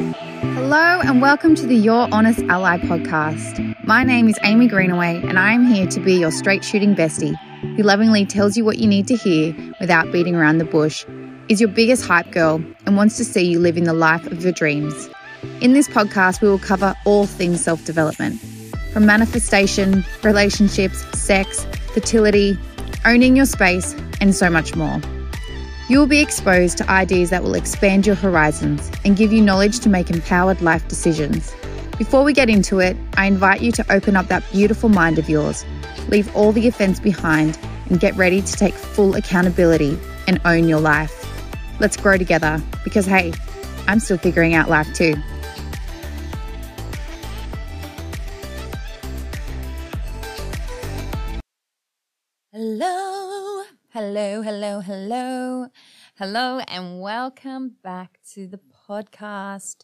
Hello, and welcome to the Your Honest Ally podcast. My name is Amey Greenaway, and I am here to be your straight shooting bestie who lovingly tells you what you need to hear without beating around the bush, is your biggest hype girl, and wants to see you living the life of your dreams. In this podcast, we will cover all things self development from manifestation, relationships, sex, fertility, owning your space, and so much more. You will be exposed to ideas that will expand your horizons and give you knowledge to make empowered life decisions. Before we get into it, I invite you to open up that beautiful mind of yours, leave all the offense behind, and get ready to take full accountability and own your life. Let's grow together because, hey, I'm still figuring out life too. Hello, hello, hello, hello, and welcome back to the podcast.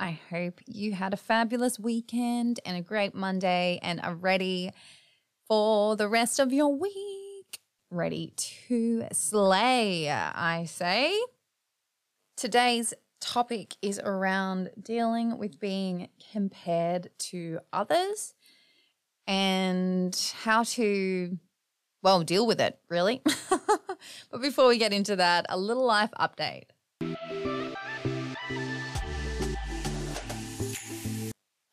I hope you had a fabulous weekend and a great Monday and are ready for the rest of your week. Ready to slay, I say. Today's topic is around dealing with being compared to others and how to well, deal with it, really. but before we get into that, a little life update.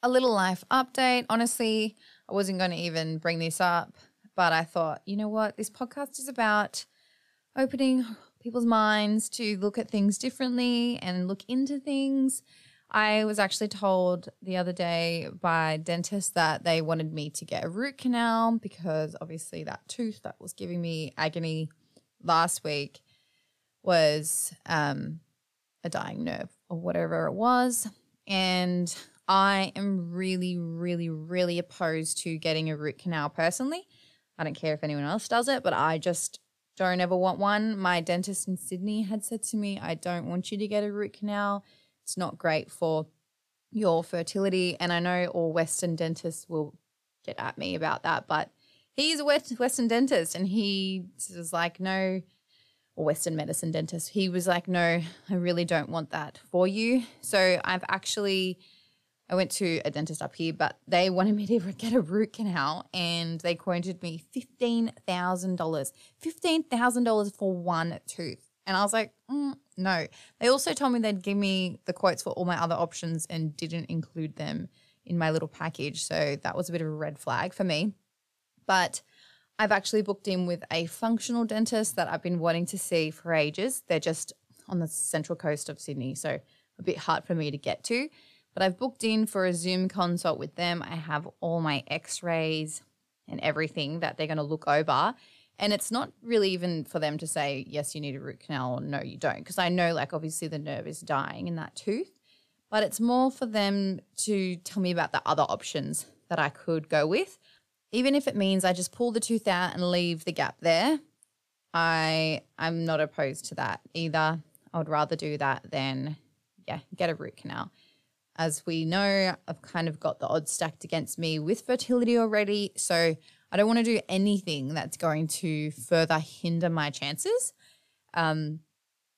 A little life update. Honestly, I wasn't going to even bring this up, but I thought, you know what? This podcast is about opening people's minds to look at things differently and look into things I was actually told the other day by dentists that they wanted me to get a root canal because obviously that tooth that was giving me agony last week was um, a dying nerve or whatever it was. And I am really, really, really opposed to getting a root canal personally. I don't care if anyone else does it, but I just don't ever want one. My dentist in Sydney had said to me, I don't want you to get a root canal it's not great for your fertility. And I know all Western dentists will get at me about that, but he's a Western dentist and he was like, no, or Western medicine dentist. He was like, no, I really don't want that for you. So I've actually, I went to a dentist up here, but they wanted me to get a root canal and they quoted me $15,000. $15,000 for one tooth. And I was like, mm, no. They also told me they'd give me the quotes for all my other options and didn't include them in my little package. So that was a bit of a red flag for me. But I've actually booked in with a functional dentist that I've been wanting to see for ages. They're just on the central coast of Sydney, so a bit hard for me to get to. But I've booked in for a Zoom consult with them. I have all my x rays and everything that they're going to look over. And it's not really even for them to say, yes, you need a root canal or no, you don't. Because I know, like, obviously the nerve is dying in that tooth. But it's more for them to tell me about the other options that I could go with. Even if it means I just pull the tooth out and leave the gap there, I I'm not opposed to that either. I would rather do that than yeah, get a root canal. As we know, I've kind of got the odds stacked against me with fertility already. So I don't want to do anything that's going to further hinder my chances. Um,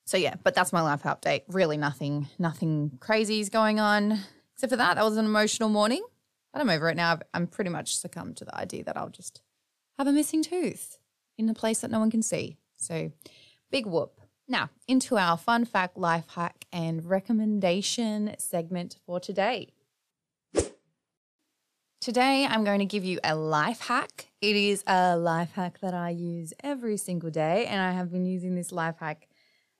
so yeah, but that's my life update. Really, nothing, nothing crazy is going on except for that. That was an emotional morning, but I'm over it now. I'm pretty much succumbed to the idea that I'll just have a missing tooth in a place that no one can see. So big whoop. Now into our fun fact, life hack, and recommendation segment for today. Today, I'm going to give you a life hack. It is a life hack that I use every single day, and I have been using this life hack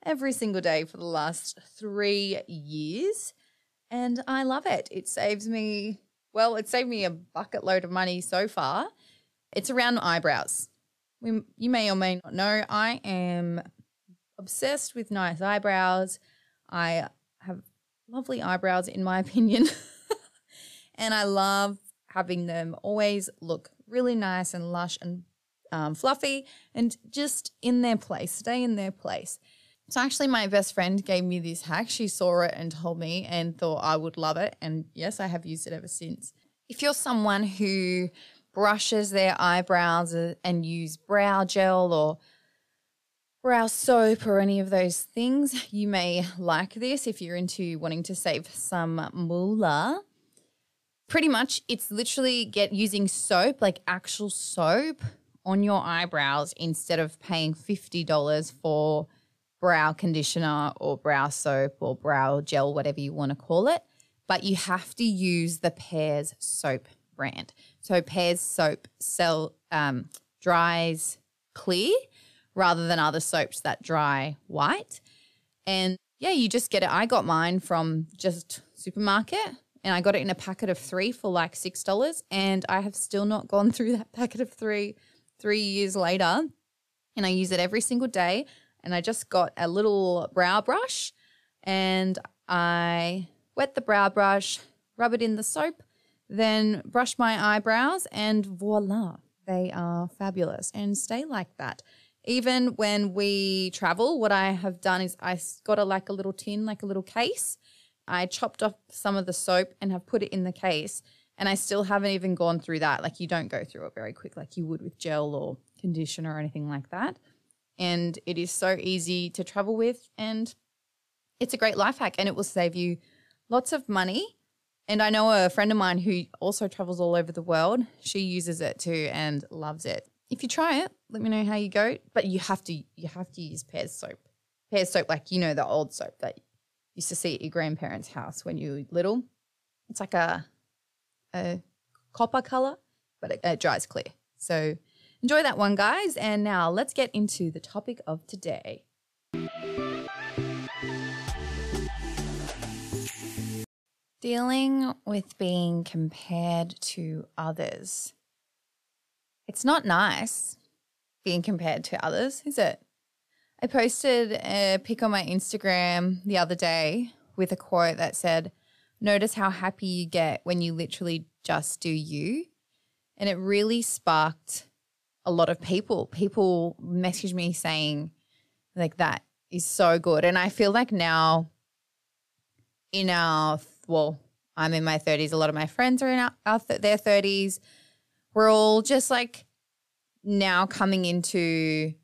every single day for the last three years, and I love it. It saves me, well, it saved me a bucket load of money so far. It's around eyebrows. We, you may or may not know, I am obsessed with nice eyebrows. I have lovely eyebrows, in my opinion. and I love having them always look really nice and lush and um, fluffy and just in their place, stay in their place. So, actually, my best friend gave me this hack. She saw it and told me and thought I would love it. And yes, I have used it ever since. If you're someone who brushes their eyebrows and use brow gel or brow soap or any of those things, you may like this if you're into wanting to save some moolah. Pretty much, it's literally get using soap, like actual soap, on your eyebrows instead of paying fifty dollars for brow conditioner or brow soap or brow gel, whatever you want to call it. But you have to use the Pears soap brand. So Pears soap sell um, dries clear rather than other soaps that dry white. And yeah, you just get it. I got mine from just supermarket and I got it in a packet of three for like six dollars. And I have still not gone through that packet of three three years later. And I use it every single day. And I just got a little brow brush and I wet the brow brush, rub it in the soap, then brush my eyebrows, and voila, they are fabulous and stay like that even when we travel, what I have done is I got a like a little tin, like a little case. I chopped off some of the soap and have put it in the case. And I still haven't even gone through that. Like you don't go through it very quick like you would with gel or conditioner or anything like that. And it is so easy to travel with and it's a great life hack and it will save you lots of money. And I know a friend of mine who also travels all over the world. She uses it too and loves it if you try it, let me know how you go. But you have to you have to use Pears soap. Pears soap, like you know the old soap that used to see at your grandparents' house when you were little. It's like a a copper color, but it, it dries clear. So enjoy that one, guys. And now let's get into the topic of today. Dealing with being compared to others. It's not nice being compared to others, is it? I posted a pic on my Instagram the other day with a quote that said, Notice how happy you get when you literally just do you. And it really sparked a lot of people. People messaged me saying, like, that is so good. And I feel like now, in our, well, I'm in my 30s, a lot of my friends are in our, our their 30s we're all just like now coming into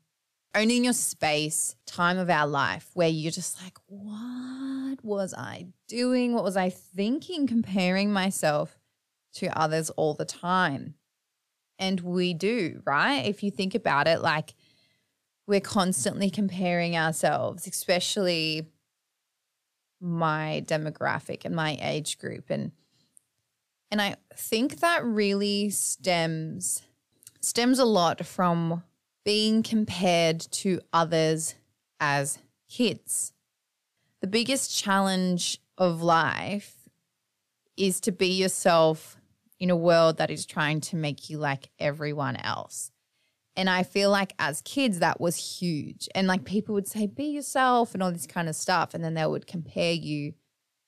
owning your space, time of our life where you're just like, what was I doing? What was I thinking? Comparing myself to others all the time. And we do, right? If you think about it, like we're constantly comparing ourselves, especially my demographic and my age group. And and I think that really stems stems a lot from being compared to others as kids. The biggest challenge of life is to be yourself in a world that is trying to make you like everyone else. And I feel like as kids, that was huge. And like people would say, be yourself and all this kind of stuff. And then they would compare you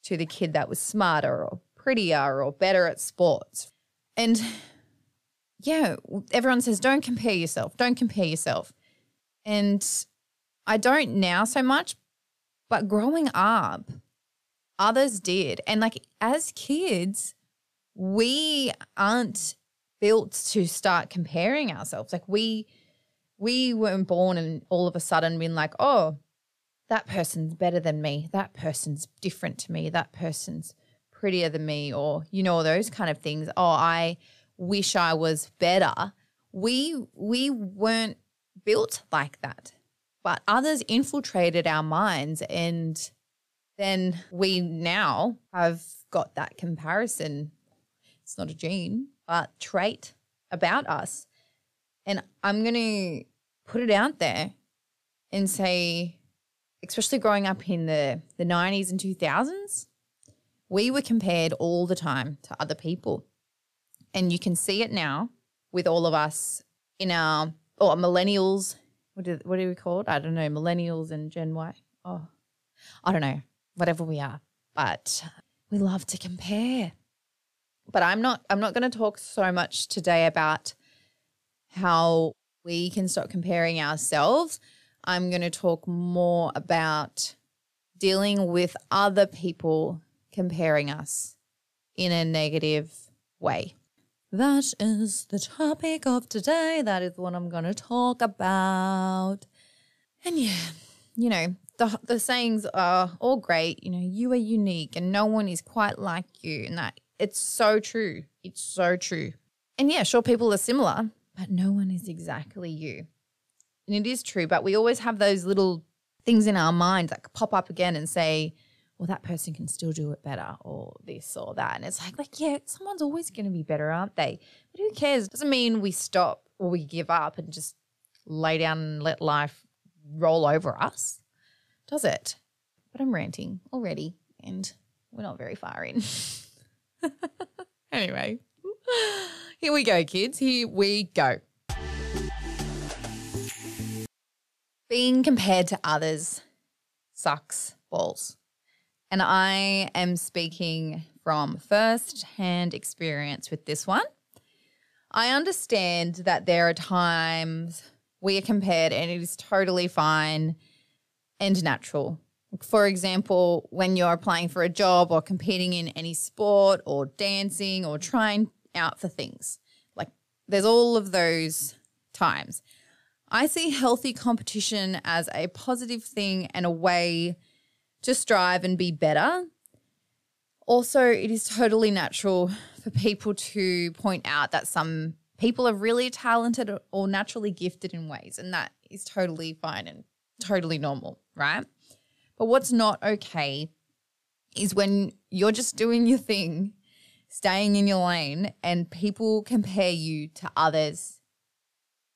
to the kid that was smarter or prettier or better at sports. And yeah, everyone says, don't compare yourself, don't compare yourself. And I don't now so much, but growing up, others did. And like as kids, we aren't built to start comparing ourselves. Like we, we weren't born and all of a sudden been like, oh, that person's better than me. That person's different to me. That person's prettier than me or you know those kind of things oh i wish i was better. We we weren't built like that but others infiltrated our minds and then we now have got that comparison. It's not a gene but trait about us. And i'm going to put it out there and say especially growing up in the the 90s and 2000s we were compared all the time to other people. And you can see it now with all of us in our or millennials. What do, what are we called? I don't know. Millennials and Gen Y. Oh, I don't know. Whatever we are. But we love to compare. But I'm not I'm not going to talk so much today about how we can stop comparing ourselves. I'm going to talk more about dealing with other people comparing us in a negative way. That is the topic of today. That is what I'm going to talk about. And yeah, you know, the the sayings are all great. You know, you are unique and no one is quite like you. And that it's so true. It's so true. And yeah, sure, people are similar, but no one is exactly you. And it is true, but we always have those little things in our mind that pop up again and say, well, that person can still do it better, or this or that. And it's like, like, yeah, someone's always going to be better, aren't they? But who cares? Doesn't mean we stop or we give up and just lay down and let life roll over us, does it? But I'm ranting already, and we're not very far in. anyway, here we go, kids. Here we go. Being compared to others sucks balls. And I am speaking from first hand experience with this one. I understand that there are times we are compared and it is totally fine and natural. For example, when you're applying for a job or competing in any sport or dancing or trying out for things, like there's all of those times. I see healthy competition as a positive thing and a way to strive and be better. Also, it is totally natural for people to point out that some people are really talented or naturally gifted in ways, and that is totally fine and totally normal, right? But what's not okay is when you're just doing your thing, staying in your lane, and people compare you to others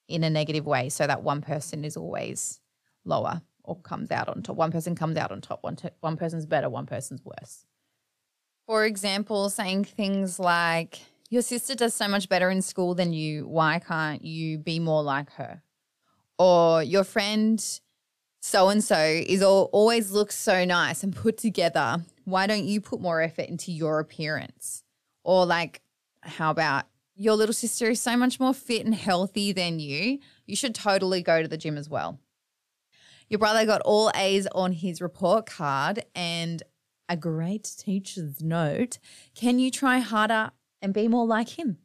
in a negative way so that one person is always lower or comes out on top. One person comes out on top, one, t- one person's better, one person's worse. For example, saying things like, Your sister does so much better in school than you. Why can't you be more like her? Or your friend so and so is all, always looks so nice and put together. Why don't you put more effort into your appearance? Or like, how about your little sister is so much more fit and healthy than you? You should totally go to the gym as well. Your brother got all A's on his report card and a great teacher's note. Can you try harder and be more like him?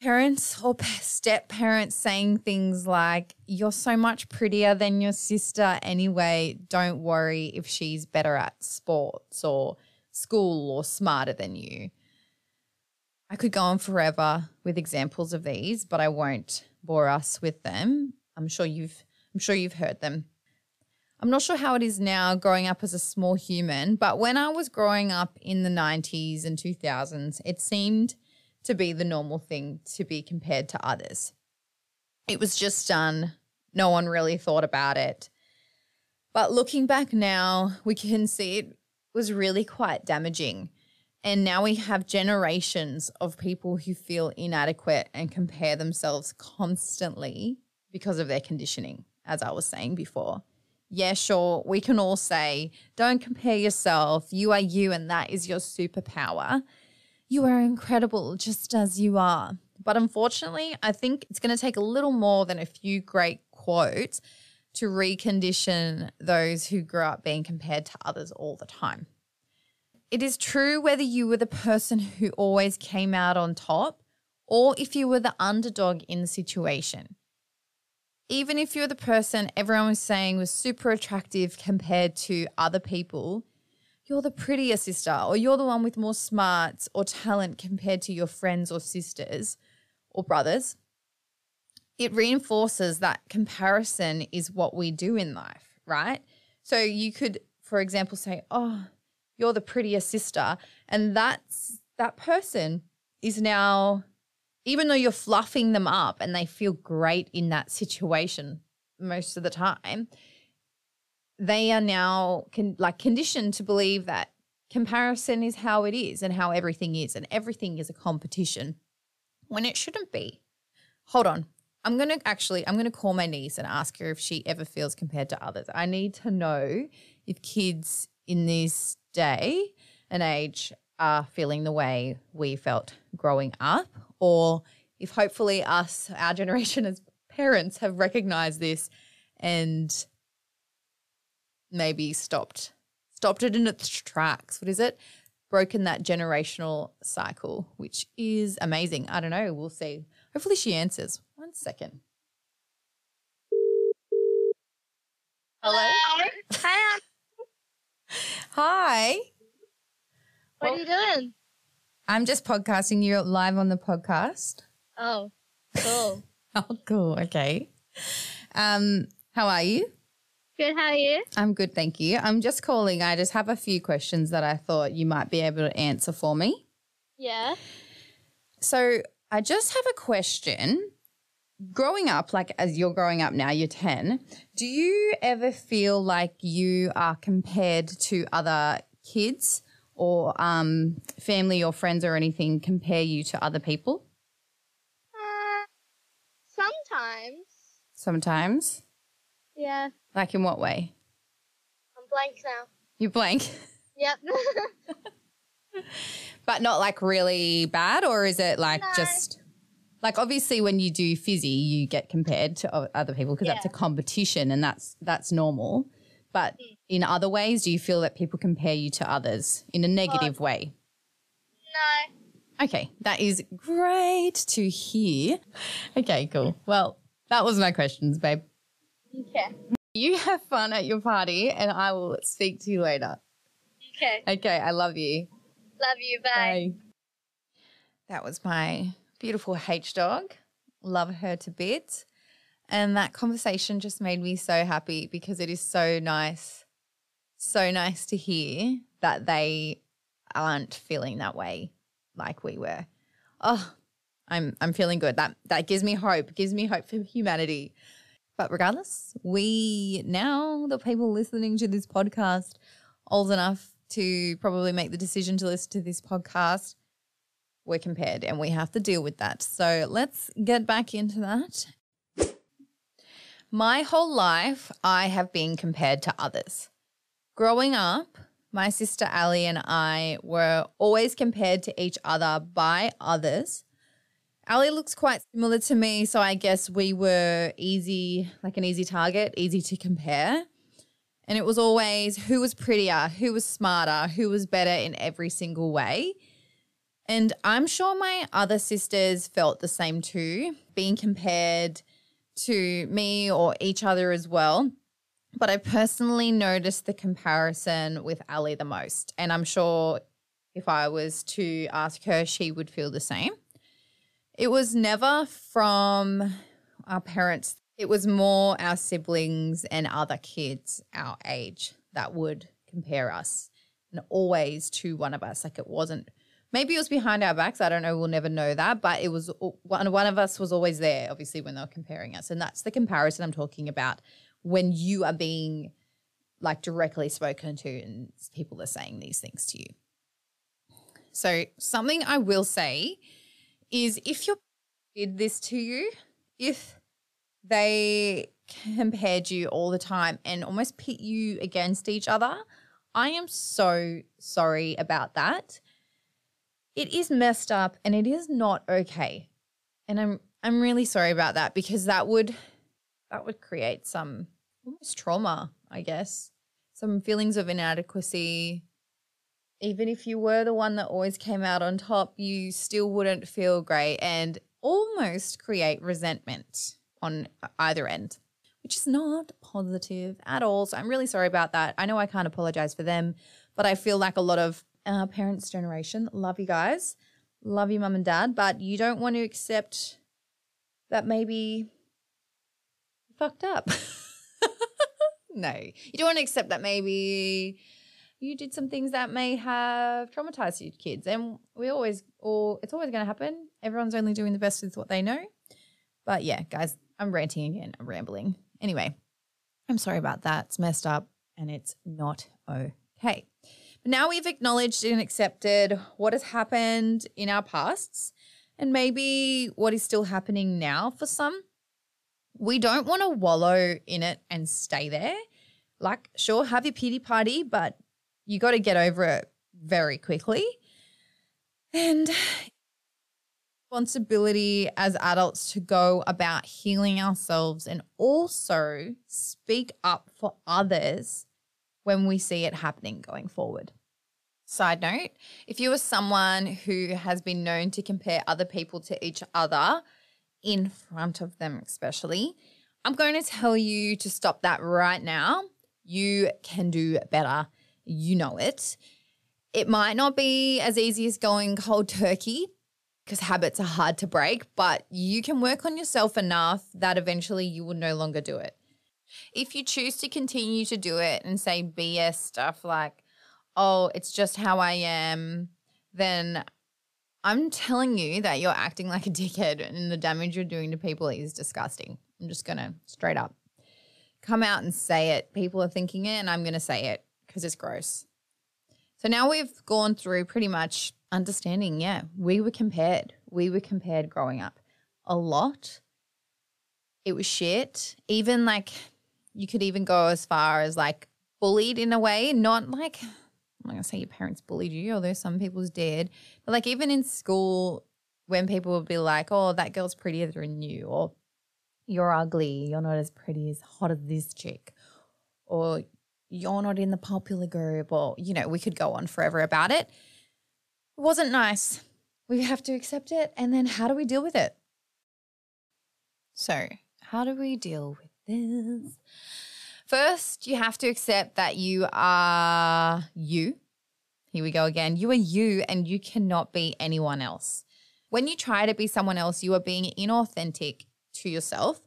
Parents or step parents saying things like, You're so much prettier than your sister anyway. Don't worry if she's better at sports or school or smarter than you. I could go on forever with examples of these, but I won't bore us with them. I'm sure you've I'm sure you've heard them. I'm not sure how it is now growing up as a small human, but when I was growing up in the 90s and 2000s, it seemed to be the normal thing to be compared to others. It was just done. No one really thought about it. But looking back now, we can see it was really quite damaging. And now we have generations of people who feel inadequate and compare themselves constantly because of their conditioning as I was saying before. Yeah, sure, we can all say, don't compare yourself. You are you, and that is your superpower. You are incredible just as you are. But unfortunately, I think it's going to take a little more than a few great quotes to recondition those who grew up being compared to others all the time. It is true whether you were the person who always came out on top or if you were the underdog in the situation even if you're the person everyone was saying was super attractive compared to other people, you're the prettier sister, or you're the one with more smarts or talent compared to your friends or sisters or brothers. It reinforces that comparison is what we do in life, right? So you could, for example, say, Oh, you're the prettier sister. And that's that person is now even though you're fluffing them up and they feel great in that situation most of the time, they are now con- like conditioned to believe that comparison is how it is and how everything is, and everything is a competition when it shouldn't be. Hold on. I'm going to actually I'm going to call my niece and ask her if she ever feels compared to others. I need to know if kids in this day and age are feeling the way we felt growing up or if hopefully us, our generation as parents, have recognized this and maybe stopped stopped it in its tracks. What is it? Broken that generational cycle, which is amazing. I don't know. We'll see. Hopefully she answers. One second. Hello. Hi, Hi. What are you doing? I'm just podcasting you live on the podcast. Oh, cool. Oh, cool. Okay. Um, how are you? Good. How are you? I'm good, thank you. I'm just calling. I just have a few questions that I thought you might be able to answer for me. Yeah. So I just have a question. Growing up, like as you're growing up now, you're 10, do you ever feel like you are compared to other kids or um, family or friends or anything compare you to other people Uh, sometimes. sometimes? Yeah. Like in what way? I'm blank now. You blank, Yep. but not like really bad, or is it like No. just like obviously when you do physie, you get compared to other people because that's a competition and that's that's normal. But Mm. in other ways, do you feel that people compare you to others in a negative way? no. Okay, that is great to hear. Okay, cool. Well, that was my questions, babe. Okay. You have fun at your party, and I will speak to you later. Okay. Okay, I love you. Love you. Bye. That was my beautiful H dog. Love her to bits. And that conversation just made me so happy because it is so nice, so nice to hear that they aren't feeling that way like we were. Oh, I'm I'm feeling good. That that gives me hope, gives me hope for humanity. But regardless, we now the people listening to this podcast old enough to probably make the decision to listen to this podcast we're compared and we have to deal with that. So let's get back into that. My whole life, I have been compared to others. Growing up, my sister Ali and I were always compared to each other by others. Ali looks quite similar to me, so I guess we were easy, like an easy target, easy to compare. And it was always who was prettier, who was smarter, who was better in every single way. And I'm sure my other sisters felt the same too, being compared to me or each other as well. But I personally noticed the comparison with Ali the most. And I'm sure if I was to ask her, she would feel the same. It was never from our parents, it was more our siblings and other kids our age that would compare us and always to one of us. Like it wasn't Maybe it was behind our backs. I don't know. We'll never know that. But it was one, one of us was always there, obviously, when they were comparing us. And that's the comparison I'm talking about when you are being like directly spoken to and people are saying these things to you. So, something I will say is if your did this to you, if they compared you all the time and almost pit you against each other, I am so sorry about that it is messed up and it is not okay. And I'm I'm really sorry about that because that would that would create some almost trauma, I guess. Some feelings of inadequacy. Even if you were the one that always came out on top, you still wouldn't feel great and almost create resentment on either end, which is not positive at all. So I'm really sorry about that. I know I can't apologize for them, but I feel like a lot of our parents' generation. Love you guys. Love you, mum and dad. But you don't want to accept that maybe fucked up. no, you don't want to accept that maybe you did some things that may have traumatized your kids. And we always, all it's always going to happen. Everyone's only doing the best with what they know. But yeah, guys, I'm ranting again. I'm rambling. Anyway, I'm sorry about that. It's messed up and it's not okay. But now we've acknowledged and accepted what has happened in our pasts and maybe what is still happening now for some. We don't want to wallow in it and stay there. Like, sure, have your pity party, but you got to get over it very quickly. And responsibility as adults to go about healing ourselves and also speak up for others when we see it happening going forward. Side note, if you are someone who has been known to compare other people to each other, in front of them especially, I'm going to tell you to stop that right now. You can do better. You know it. It might not be as easy as going cold turkey because habits are hard to break, but you can work on yourself enough that eventually you will no longer do it. If you choose to continue to do it and say BS stuff like, oh, it's just how I am, then I'm telling you that you're acting like a dickhead and the damage you're doing to people is disgusting. I'm just going to straight up come out and say it. People are thinking it, and I'm going to say it because it's gross. So now we've gone through pretty much understanding, yeah, we were compared. We were compared growing up a lot. It was shit. Even like, you could even go as far as like bullied in a way, not like, I'm not gonna say your parents bullied you, although some people's did, but like even in school, when people would be like, oh, that girl's prettier than you, or you're ugly, you're not as pretty as hot as this chick, or you're not in the popular group, or, you know, we could go on forever about it. It wasn't nice. We have to accept it. And then how do we deal with it? So, how do we deal with this? First, you have to accept that you are you. Here we go again. You are you and you cannot be anyone else. When you try to be someone else, you are being inauthentic to yourself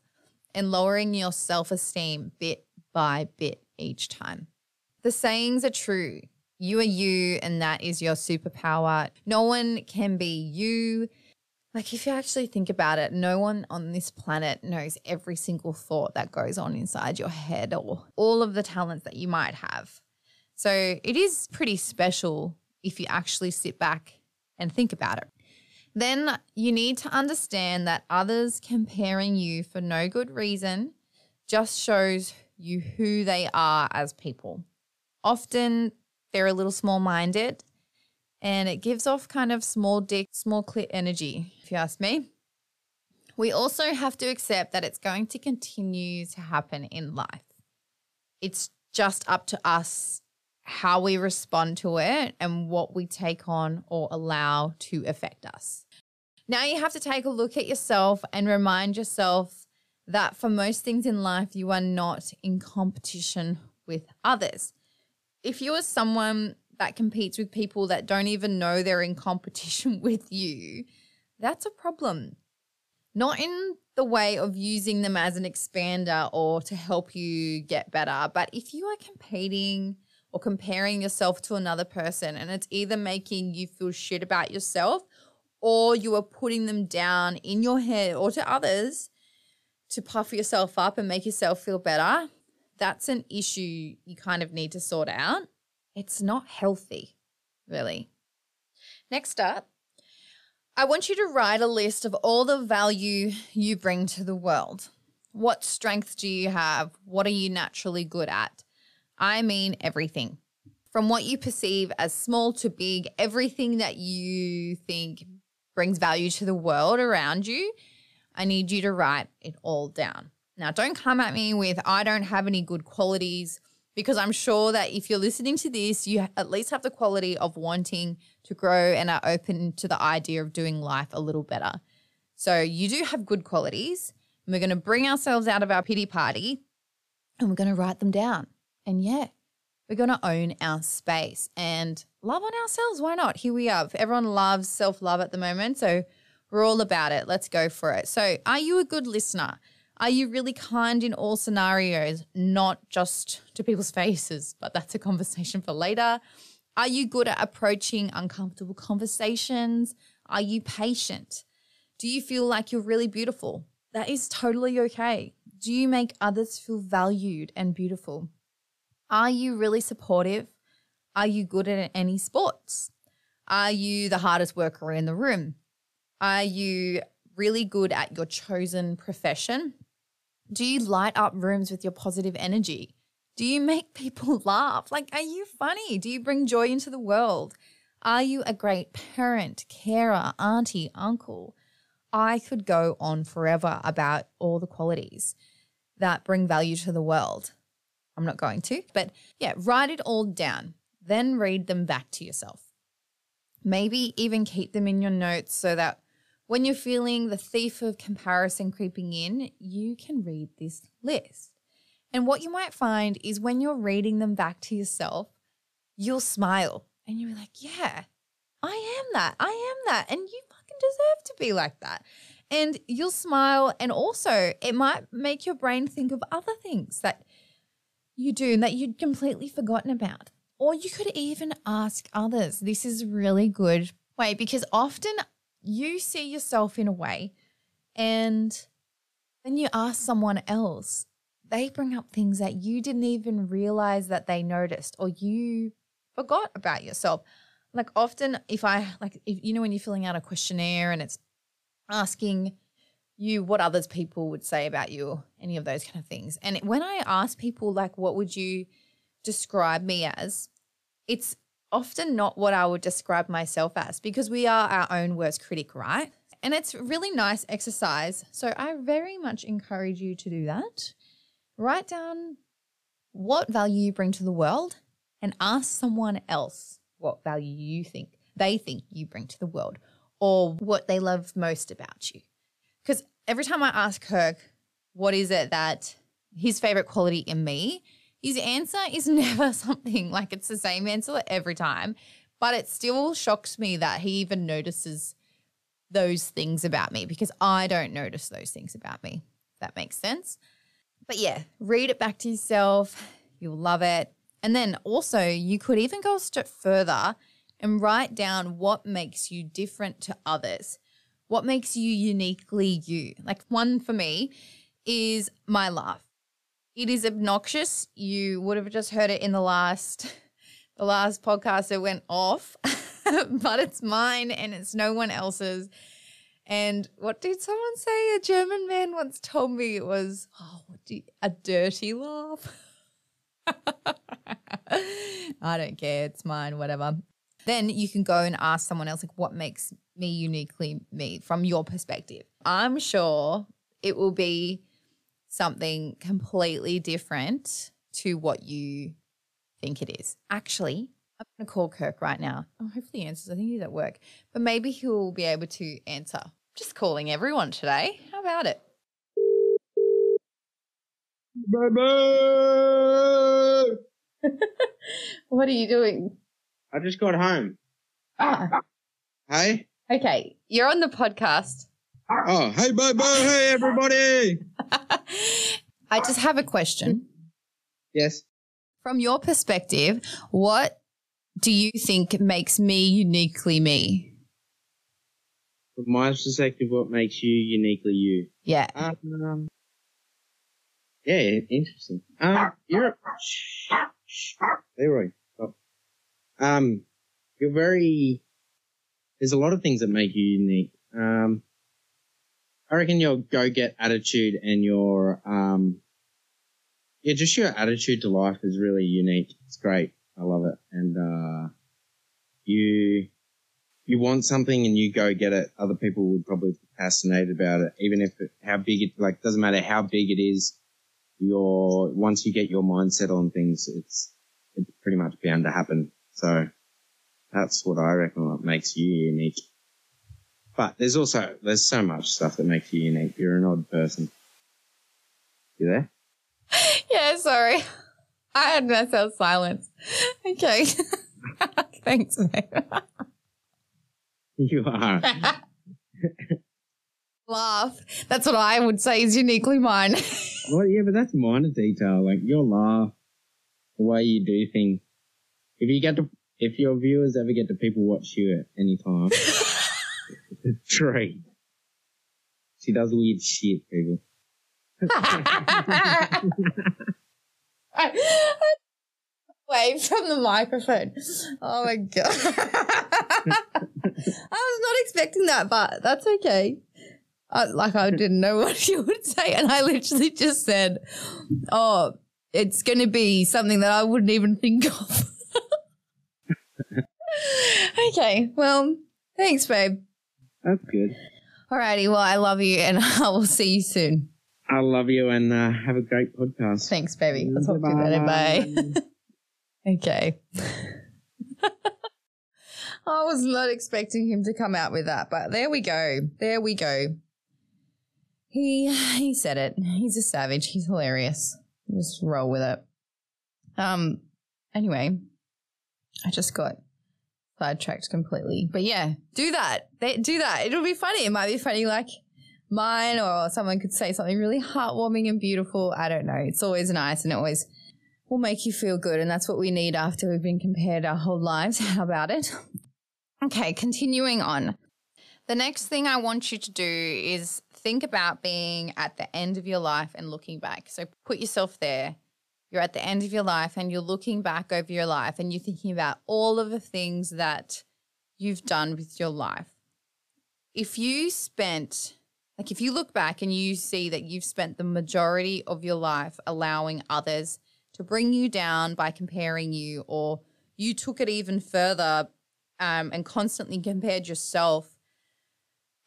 and lowering your self esteem bit by bit each time. The sayings are true. You are you, and that is your superpower. No one can be you. Like, if you actually think about it, no one on this planet knows every single thought that goes on inside your head or all of the talents that you might have. So, it is pretty special if you actually sit back and think about it. Then you need to understand that others comparing you for no good reason just shows you who they are as people. Often they're a little small minded and it gives off kind of small dick, small clit energy, if you ask me. We also have to accept that it's going to continue to happen in life. It's just up to us how we respond to it and what we take on or allow to affect us. Now you have to take a look at yourself and remind yourself that for most things in life, you are not in competition with others. If you are someone that competes with people that don't even know they're in competition with you, that's a problem. Not in the way of using them as an expander or to help you get better, but if you are competing or comparing yourself to another person and it's either making you feel shit about yourself or you are putting them down in your head or to others to puff yourself up and make yourself feel better, that's an issue you kind of need to sort out. It's not healthy, really. Next up, I want you to write a list of all the value you bring to the world. What strengths do you have? What are you naturally good at? I mean, everything. From what you perceive as small to big, everything that you think brings value to the world around you, I need you to write it all down. Now, don't come at me with, I don't have any good qualities, because I'm sure that if you're listening to this, you at least have the quality of wanting to grow and are open to the idea of doing life a little better. So, you do have good qualities. And we're going to bring ourselves out of our pity party and we're going to write them down. And yeah, we're going to own our space and love on ourselves. Why not? Here we are. Everyone loves self love at the moment. So we're all about it. Let's go for it. So, are you a good listener? Are you really kind in all scenarios, not just to people's faces? But that's a conversation for later. Are you good at approaching uncomfortable conversations? Are you patient? Do you feel like you're really beautiful? That is totally okay. Do you make others feel valued and beautiful? Are you really supportive? Are you good at any sports? Are you the hardest worker in the room? Are you really good at your chosen profession? Do you light up rooms with your positive energy? Do you make people laugh? Like, are you funny? Do you bring joy into the world? Are you a great parent, carer, auntie, uncle? I could go on forever about all the qualities that bring value to the world. I'm not going to, but yeah, write it all down, then read them back to yourself. Maybe even keep them in your notes so that When you're feeling the thief of comparison creeping in, you can read this list. And what you might find is when you're reading them back to yourself, you'll smile and you'll be like, yeah, I am that. I am that. And you fucking deserve to be like that. And you'll smile. And also, it might make your brain think of other things that you do and that you'd completely forgotten about. Or you could even ask others. This is a really good way because often you see yourself in a way and then you ask someone else. They bring up things that you didn't even realize that they noticed or you forgot about yourself. Like often if I like if you know when you're filling out a questionnaire and it's asking you what others people would say about you any of those kind of things. And when I ask people like what would you describe me as, it's often not what I would describe myself as because we are our own worst critic, right? And it's really nice exercise. So I very much encourage you to do that. Write down what value you bring to the world and ask someone else what value you think they think you bring to the world or what they love most about you. Because every time I ask Kirk, what is it that his favorite quality in me, his answer is never something like it's the same answer every time. But it still shocks me that he even notices those things about me because I don't notice those things about me. That makes sense. But yeah, read it back to yourself. You'll love it. And then also, you could even go a step further and write down what makes you different to others. What makes you uniquely you? Like, one for me is my laugh. It is obnoxious. You would have just heard it in the last the last podcast it went off, but it's mine and it's no one else's. And what did someone say? A German man once told me it was oh, you, a dirty laugh. I don't care. It's mine, whatever. Then you can go and ask someone else, like, what makes me uniquely me from your perspective? I'm sure it will be something completely different to what you think it is. Actually, I'm going to call Kirk right now. Oh, hopefully he answers. I think he's at work, but maybe he'll be able to answer. Just calling everyone today. How about it? Boo! What are you doing? I just got home. Ah, Hey? okay. You're on the podcast. Oh, hey, boo boo. Hey, everybody. I just have a question. Yes. From your perspective, what do you think makes me uniquely me? From my perspective, what makes you uniquely you? Yeah. Um, yeah, interesting. Um, you're, shh, shh, Leroy, stop. Um, you're very, there's a lot of things that make you unique. Um, I reckon your go-get attitude and your, um, yeah, just your attitude to life is really unique. It's great. I love it. And, uh, you, you want something and you go get it. Other people would probably be fascinated about it, even if it, how big it, like, doesn't matter how big it is. Your, once you get your mindset on things, it's, it's pretty much bound to happen. So that's what I reckon what makes you unique. But there's also, there's so much stuff that makes you unique. You're an odd person. You there? Yeah, sorry. I had myself silence. Okay. Thanks, mate. You are. Laugh. That's what I would say is uniquely mine. well, yeah, but that's minor detail. Like your laugh, the way you do things. If you get to, if your viewers ever get to people watch you at any time, it's a. She does weird shit, people. Wave from the microphone. Oh my god. I was not expecting that, but that's okay. I, like I didn't know what you would say, and I literally just said, "Oh, it's going to be something that I wouldn't even think of." okay, well, thanks, babe. That's good. Alrighty, well, I love you, and I will see you soon. I love you and uh, have a great podcast. Thanks, baby. I'll talk to you later. Bye. Okay. I was not expecting him to come out with that, but there we go. There we go. He he said it. He's a savage. He's hilarious. Just roll with it. Um. Anyway, I just got sidetracked completely. But yeah, do that. They, do that. It'll be funny. It might be funny, like mine, or someone could say something really heartwarming and beautiful. I don't know. It's always nice, and it always will make you feel good, and that's what we need after we've been compared our whole lives. How about it? Okay, continuing on. The next thing I want you to do is think about being at the end of your life and looking back. So put yourself there. You're at the end of your life and you're looking back over your life and you're thinking about all of the things that you've done with your life. If you spent, like, if you look back and you see that you've spent the majority of your life allowing others to bring you down by comparing you, or you took it even further um, and constantly compared yourself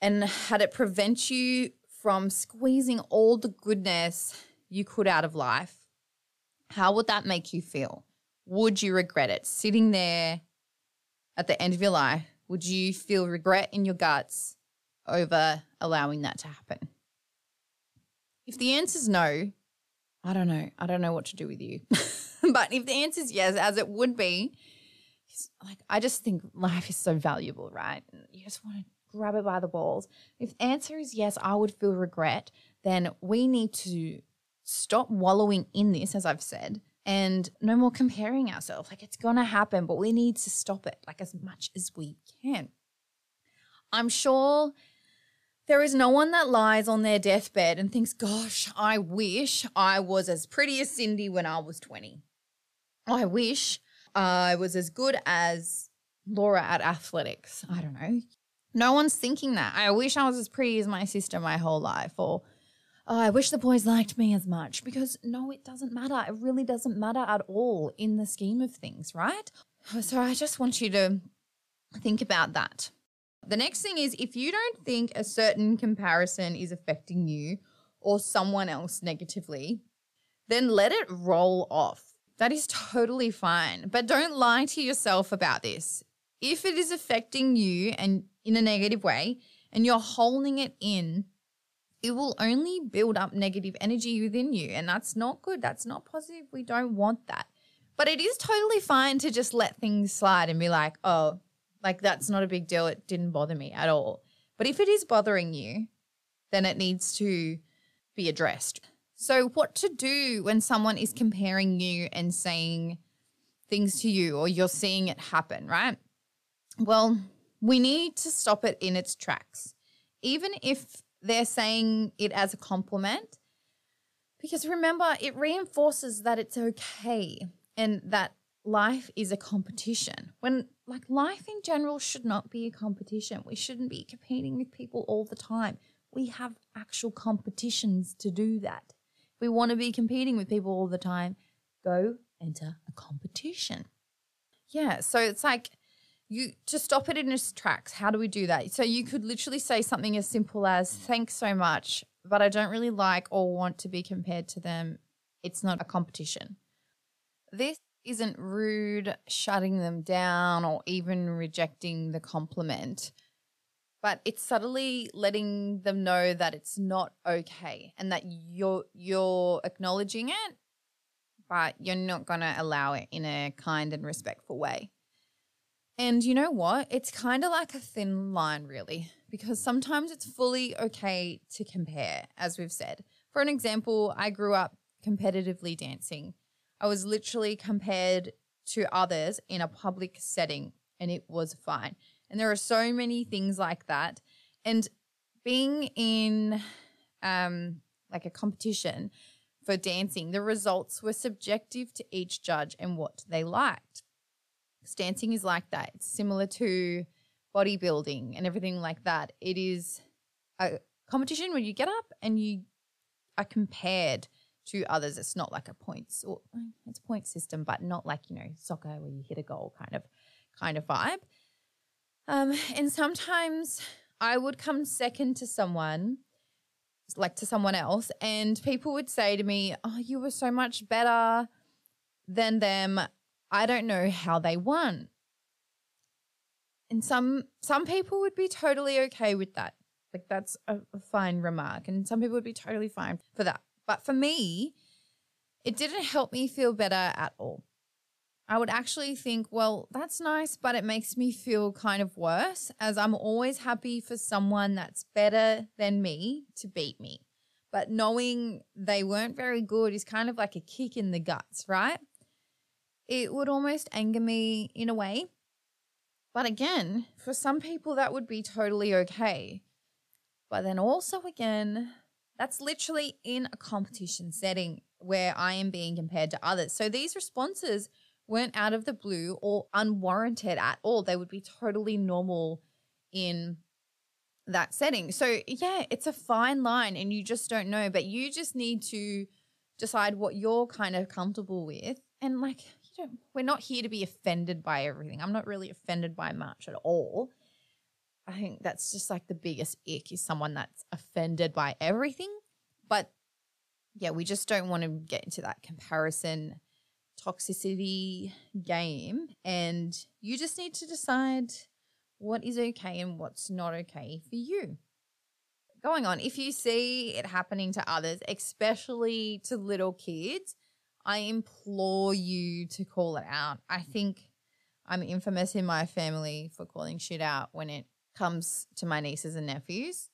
and had it prevent you from squeezing all the goodness you could out of life, how would that make you feel? Would you regret it? Sitting there at the end of your life, would you feel regret in your guts over allowing that to happen? If the answer is no, I don't know. I don't know what to do with you. but if the answer is yes, as it would be, like I just think life is so valuable, right? You just want to grab it by the balls. If the answer is yes, I would feel regret, then we need to stop wallowing in this, as I've said, and no more comparing ourselves. Like it's gonna happen, but we need to stop it like as much as we can. I'm sure there is no one that lies on their deathbed and thinks, gosh, I wish I was as pretty as Cindy when I was 20. I wish I was as good as Laura at athletics. I don't know. No one's thinking that. I wish I was as pretty as my sister my whole life. Or oh, I wish the boys liked me as much. Because no, it doesn't matter. It really doesn't matter at all in the scheme of things, right? So I just want you to think about that. The next thing is if you don't think a certain comparison is affecting you or someone else negatively, then let it roll off. That is totally fine. But don't lie to yourself about this. If it is affecting you and in a negative way and you're holding it in, it will only build up negative energy within you. And that's not good. That's not positive. We don't want that. But it is totally fine to just let things slide and be like, oh, like that's not a big deal. It didn't bother me at all. But if it is bothering you, then it needs to be addressed. So, what to do when someone is comparing you and saying things to you, or you're seeing it happen, right? Well, we need to stop it in its tracks, even if they're saying it as a compliment. Because remember, it reinforces that it's okay and that life is a competition. When, like, life in general should not be a competition. We shouldn't be competing with people all the time. We have actual competitions to do that If we want to be competing with people all the time, go enter a competition. Yeah, so it's like you to stop it in its tracks. How do we do that? So you could literally say something as simple as "Thanks so much, but I don't really like or want to be compared to them. It's not a competition." This isn't rude, shutting them down, or even rejecting the compliment but it's subtly letting them know that it's not okay and that you're you're acknowledging it but you're not going to allow it in a kind and respectful way and you know what it's kind of like a thin line really because sometimes it's fully okay to compare as we've said for an example i grew up competitively dancing i was literally compared to others in a public setting and it was fine and there are so many things like that. And being in um, like a competition for dancing, the results were subjective to each judge and what they liked. Dancing is like that. It's similar to bodybuilding and everything like that. It is a competition where you get up and you are compared to others. It's not like a points or it's a point system, but not like, you know, soccer where you hit a goal kind of kind of vibe. Um, and sometimes I would come second to someone, like to someone else, and people would say to me, Oh, you were so much better than them. I don't know how they won. And some some people would be totally okay with that. Like that's a, a fine remark. And some people would be totally fine for that. But for me, it didn't help me feel better at all. I would actually think, well, that's nice, but it makes me feel kind of worse as I'm always happy for someone that's better than me to beat me. But knowing they weren't very good is kind of like a kick in the guts, right? It would almost anger me in a way. But again, for some people, that would be totally okay. But then also, again, that's literally in a competition setting where I am being compared to others. So these responses weren't out of the blue or unwarranted at all. They would be totally normal in that setting. So, yeah, it's a fine line and you just don't know, but you just need to decide what you're kind of comfortable with. And like, we're not here to be offended by everything. I'm not really offended by much at all. I think that's just like the biggest ick is someone that's offended by everything. But yeah, we just don't want to get into that comparison toxicity game. And you just need to decide what is okay and what's not okay for you. Going on, if you see it happening to others, especially to little kids, I implore you to call it out. I think I'm infamous in my family for calling shit out when it comes to my nieces and nephews.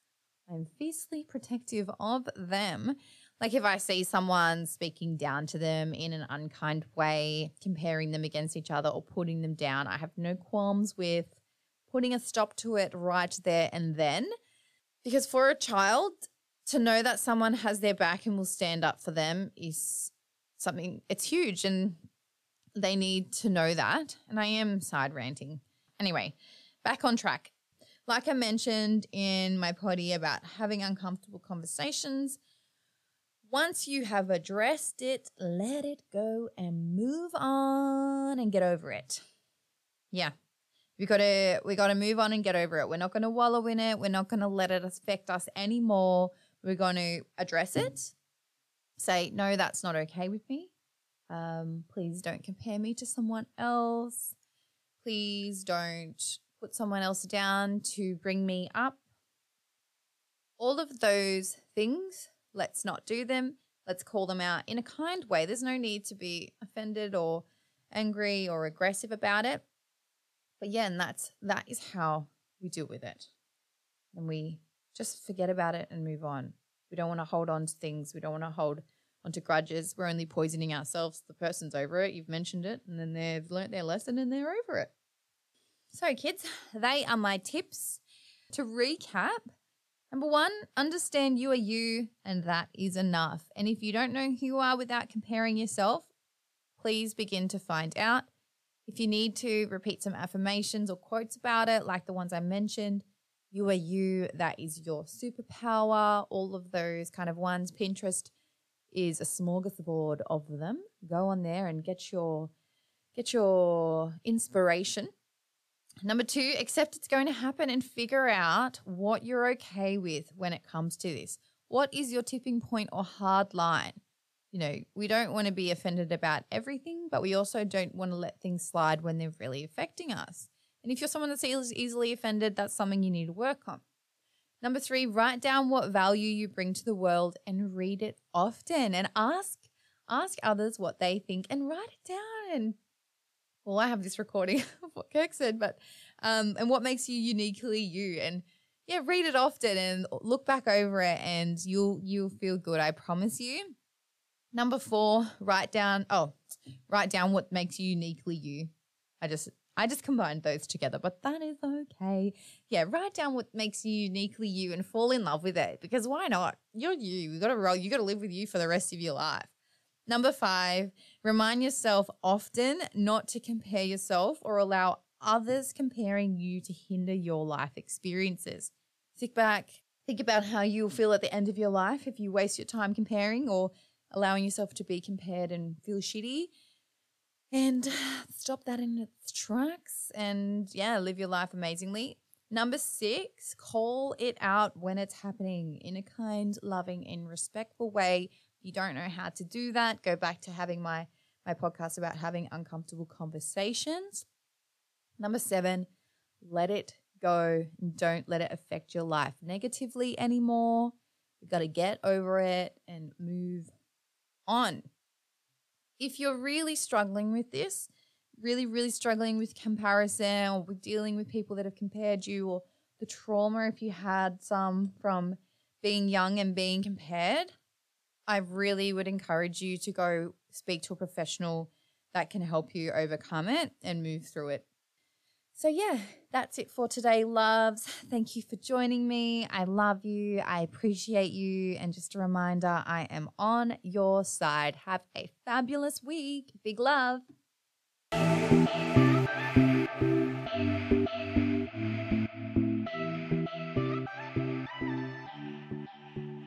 I'm fiercely protective of them. Like if I see someone speaking down to them in an unkind way, comparing them against each other or putting them down, I have no qualms with putting a stop to it right there and then. Because for a child to know that someone has their back and will stand up for them is something, it's huge. And they need to know that. And I am side ranting. Anyway, back on track. Like I mentioned in my potty about having uncomfortable conversations, once you have addressed it, let it go and move on and get over it. Yeah. We gotta we gotta move on and get over it. We're not gonna wallow in it. We're not gonna let it affect us anymore. We're gonna address it. Say, no, that's not okay with me. Um, please don't compare me to someone else. Please don't put someone else down to bring me up. All of those things Let's not do them. Let's call them out in a kind way. There's no need to be offended or angry or aggressive about it. But yeah, and that's that is how we deal with it. And we just forget about it and move on. We don't want to hold on to things. We don't want to hold onto grudges. We're only poisoning ourselves. The person's over it. You've mentioned it, and then they've learnt their lesson and they're over it. So, kids, they are my tips. To recap, Number one, understand you are you, and that is enough. And if you don't know who you are without comparing yourself, please begin to find out. If you need to repeat some affirmations or quotes about it, like the ones I mentioned, you are you, that is your superpower, all of those kind of ones. Pinterest is a smorgasbord of them. Go on there and get your get your inspiration Number two, accept it's going to happen and figure out what you're okay with when it comes to this. What is your tipping point or hard line? You know, we don't want to be offended about everything, but we also don't want to let things slide when they're really affecting us. And if you're someone that's easily offended, that's something you need to work on. Number three, write down what value you bring to the world and read it often and ask ask others what they think and write it down and well, I have this recording of what Kirk said, but um, and what makes you uniquely you, and yeah, read it often and look back over it, and you'll you'll feel good. I promise you. Number four, write down. Oh, write down what makes you uniquely you. I just I just combined those together, but that is okay. Yeah, write down what makes you uniquely you and fall in love with it because why not? You're you. You got to roll. You got to live with you for the rest of your life. Number five, remind yourself often not to compare yourself or allow others comparing you to hinder your life experiences. Think back, think about how you'll feel at the end of your life if you waste your time comparing or allowing yourself to be compared and feel shitty. And stop that in its tracks and yeah, live your life amazingly. Number six, call it out when it's happening in a kind, loving, and respectful way If you don't know how to do that, go back to having my my podcast about having uncomfortable conversations. Number 7, let it go. Don't let it affect your life negatively anymore. You've got to get over it and move on. If you're really struggling with this, really, really struggling with comparison or with dealing with people that have compared you or the trauma if you had some from being young and being compared, I really would encourage you to go speak to a professional that can help you overcome it and move through it. So, yeah, that's it for today, loves. Thank you for joining me. I love you. I appreciate you. And just a reminder, I am on your side. Have a fabulous week. Big love.